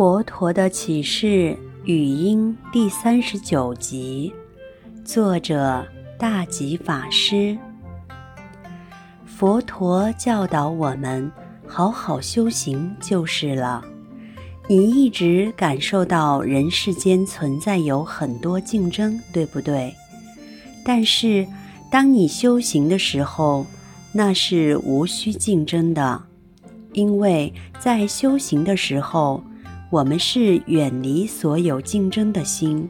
佛陀的启示语音第三十九集，作者大吉法师。佛陀教导我们好好修行就是了。你一直感受到人世间存在有很多竞争，对不对？但是当你修行的时候，那是无需竞争的，因为在修行的时候，我们是远离所有竞争的心，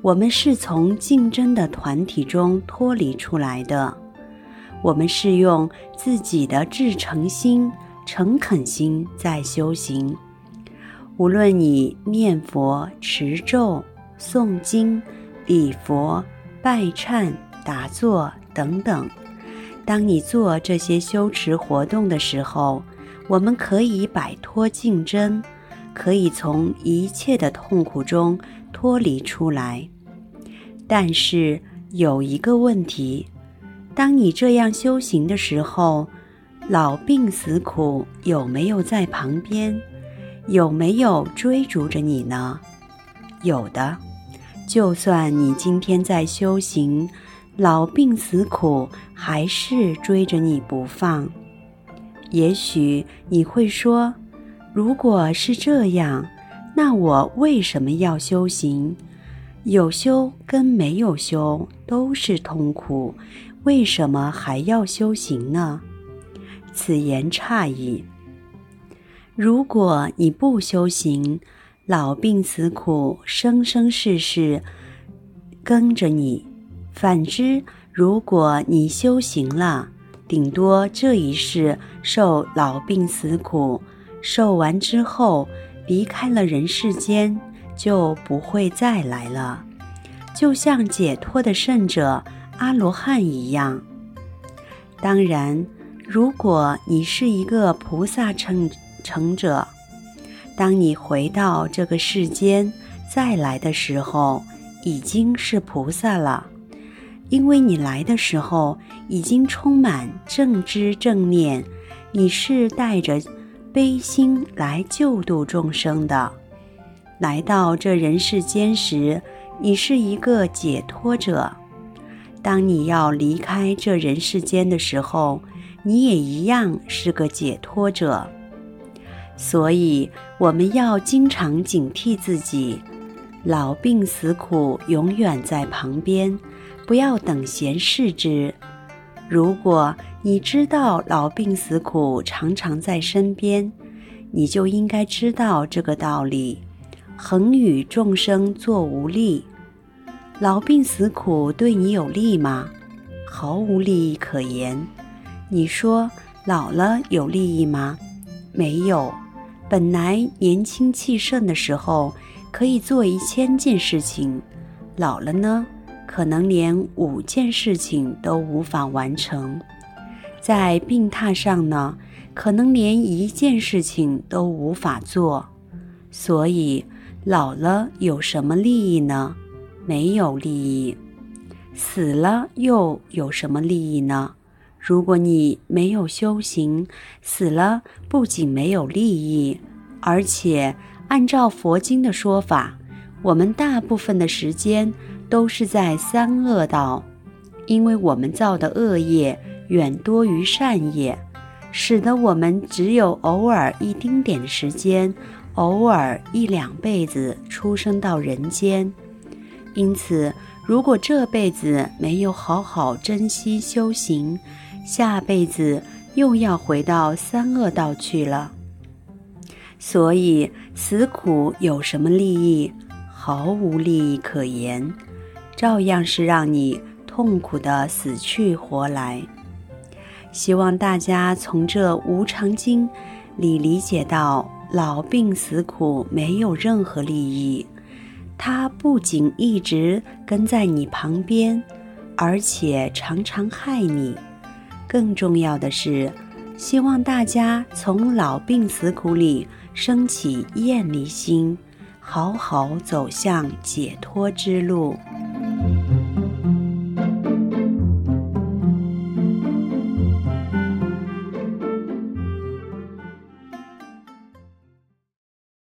我们是从竞争的团体中脱离出来的，我们是用自己的至诚心、诚恳心在修行。无论你念佛、持咒、诵经、礼佛、拜忏、打坐等等，当你做这些修持活动的时候，我们可以摆脱竞争，可以从一切的痛苦中脱离出来。但是有一个问题，当你这样修行的时候，老病死苦有没有在旁边？有没有追逐着你呢？有的。就算你今天在修行，老病死苦还是追着你不放。也许你会说，如果是这样，那我为什么要修行？有修跟没有修都是痛苦，为什么还要修行呢？此言差矣。如果你不修行，老病死苦生生世世跟着你；反之，如果你修行了，顶多这一世受老病死苦，受完之后离开了人世间，就不会再来了，就像解脱的圣者阿罗汉一样。当然，如果你是一个菩萨乘。成者，当你回到这个世间再来的时候，已经是菩萨了，因为你来的时候已经充满正知正念，你是带着悲心来救度众生的。来到这人世间时，你是一个解脱者；当你要离开这人世间的时候，你也一样是个解脱者。所以，我们要经常警惕自己，老病死苦永远在旁边，不要等闲视之。如果你知道老病死苦常常在身边，你就应该知道这个道理：恒与众生作无利。老病死苦对你有利吗？毫无利益可言。你说老了有利益吗？没有。本来年轻气盛的时候，可以做一千件事情，老了呢，可能连五件事情都无法完成。在病榻上呢，可能连一件事情都无法做。所以，老了有什么利益呢？没有利益。死了又有什么利益呢？如果你没有修行，死了不仅没有利益，而且按照佛经的说法，我们大部分的时间都是在三恶道，因为我们造的恶业远多于善业，使得我们只有偶尔一丁点的时间，偶尔一两辈子出生到人间。因此，如果这辈子没有好好珍惜修行，下辈子又要回到三恶道去了。所以，死苦有什么利益？毫无利益可言，照样是让你痛苦的死去活来。希望大家从这《无常经》里理解到，老病死苦没有任何利益，它不仅一直跟在你旁边，而且常常害你。更重要的是，希望大家从老病死苦里升起厌离心，好好走向解脱之路。